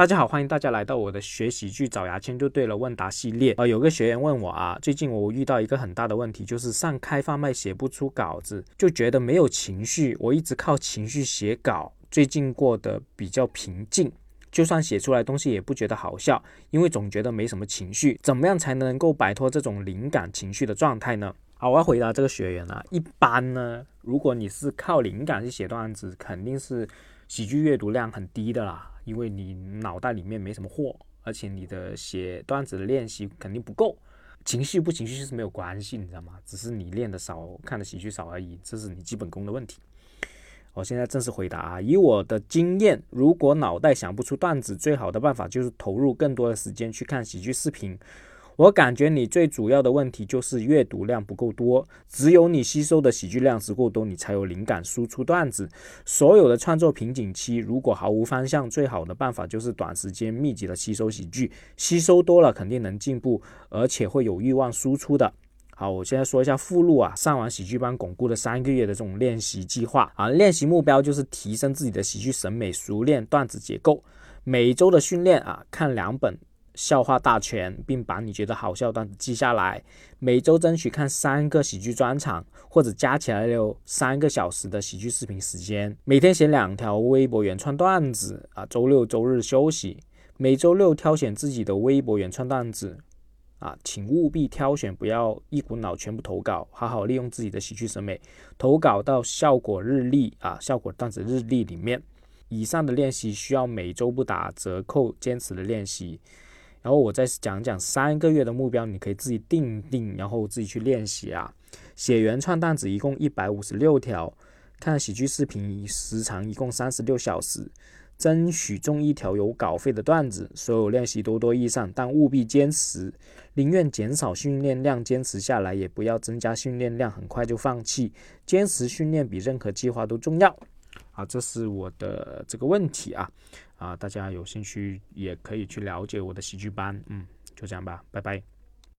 大家好，欢迎大家来到我的学喜剧找牙签就对了问答系列。呃，有个学员问我啊，最近我遇到一个很大的问题，就是上开放麦写不出稿子，就觉得没有情绪。我一直靠情绪写稿，最近过得比较平静，就算写出来东西也不觉得好笑，因为总觉得没什么情绪。怎么样才能够摆脱这种灵感情绪的状态呢？好，我要回答这个学员啊，一般呢，如果你是靠灵感去写段子，肯定是喜剧阅读量很低的啦。因为你脑袋里面没什么货，而且你的写段子的练习肯定不够，情绪不情绪是没有关系，你知道吗？只是你练的少，看的喜剧少而已，这是你基本功的问题。我现在正式回答啊，以我的经验，如果脑袋想不出段子，最好的办法就是投入更多的时间去看喜剧视频。我感觉你最主要的问题就是阅读量不够多，只有你吸收的喜剧量足够多，你才有灵感输出段子。所有的创作瓶颈期，如果毫无方向，最好的办法就是短时间密集的吸收喜剧，吸收多了肯定能进步，而且会有欲望输出的。好，我现在说一下附录啊，上完喜剧班巩固了三个月的这种练习计划啊，练习目标就是提升自己的喜剧审美，熟练段子结构。每周的训练啊，看两本。笑话大全，并把你觉得好笑的段子记下来。每周争取看三个喜剧专场，或者加起来有三个小时的喜剧视频时间。每天写两条微博原创段子啊，周六周日休息。每周六挑选自己的微博原创段子啊，请务必挑选，不要一股脑全部投稿。好好利用自己的喜剧审美，投稿到效果日历啊，效果段子日历里面。以上的练习需要每周不打折扣坚持的练习。然后我再讲讲三个月的目标，你可以自己定定，然后自己去练习啊。写原创段子一共一百五十六条，看喜剧视频时长一共三十六小时，争取中一条有稿费的段子。所有练习多多益善，但务必坚持，宁愿减少训练量坚持下来，也不要增加训练量很快就放弃。坚持训练比任何计划都重要。啊，这是我的这个问题啊，啊，大家有兴趣也可以去了解我的喜剧班，嗯，就这样吧，拜拜。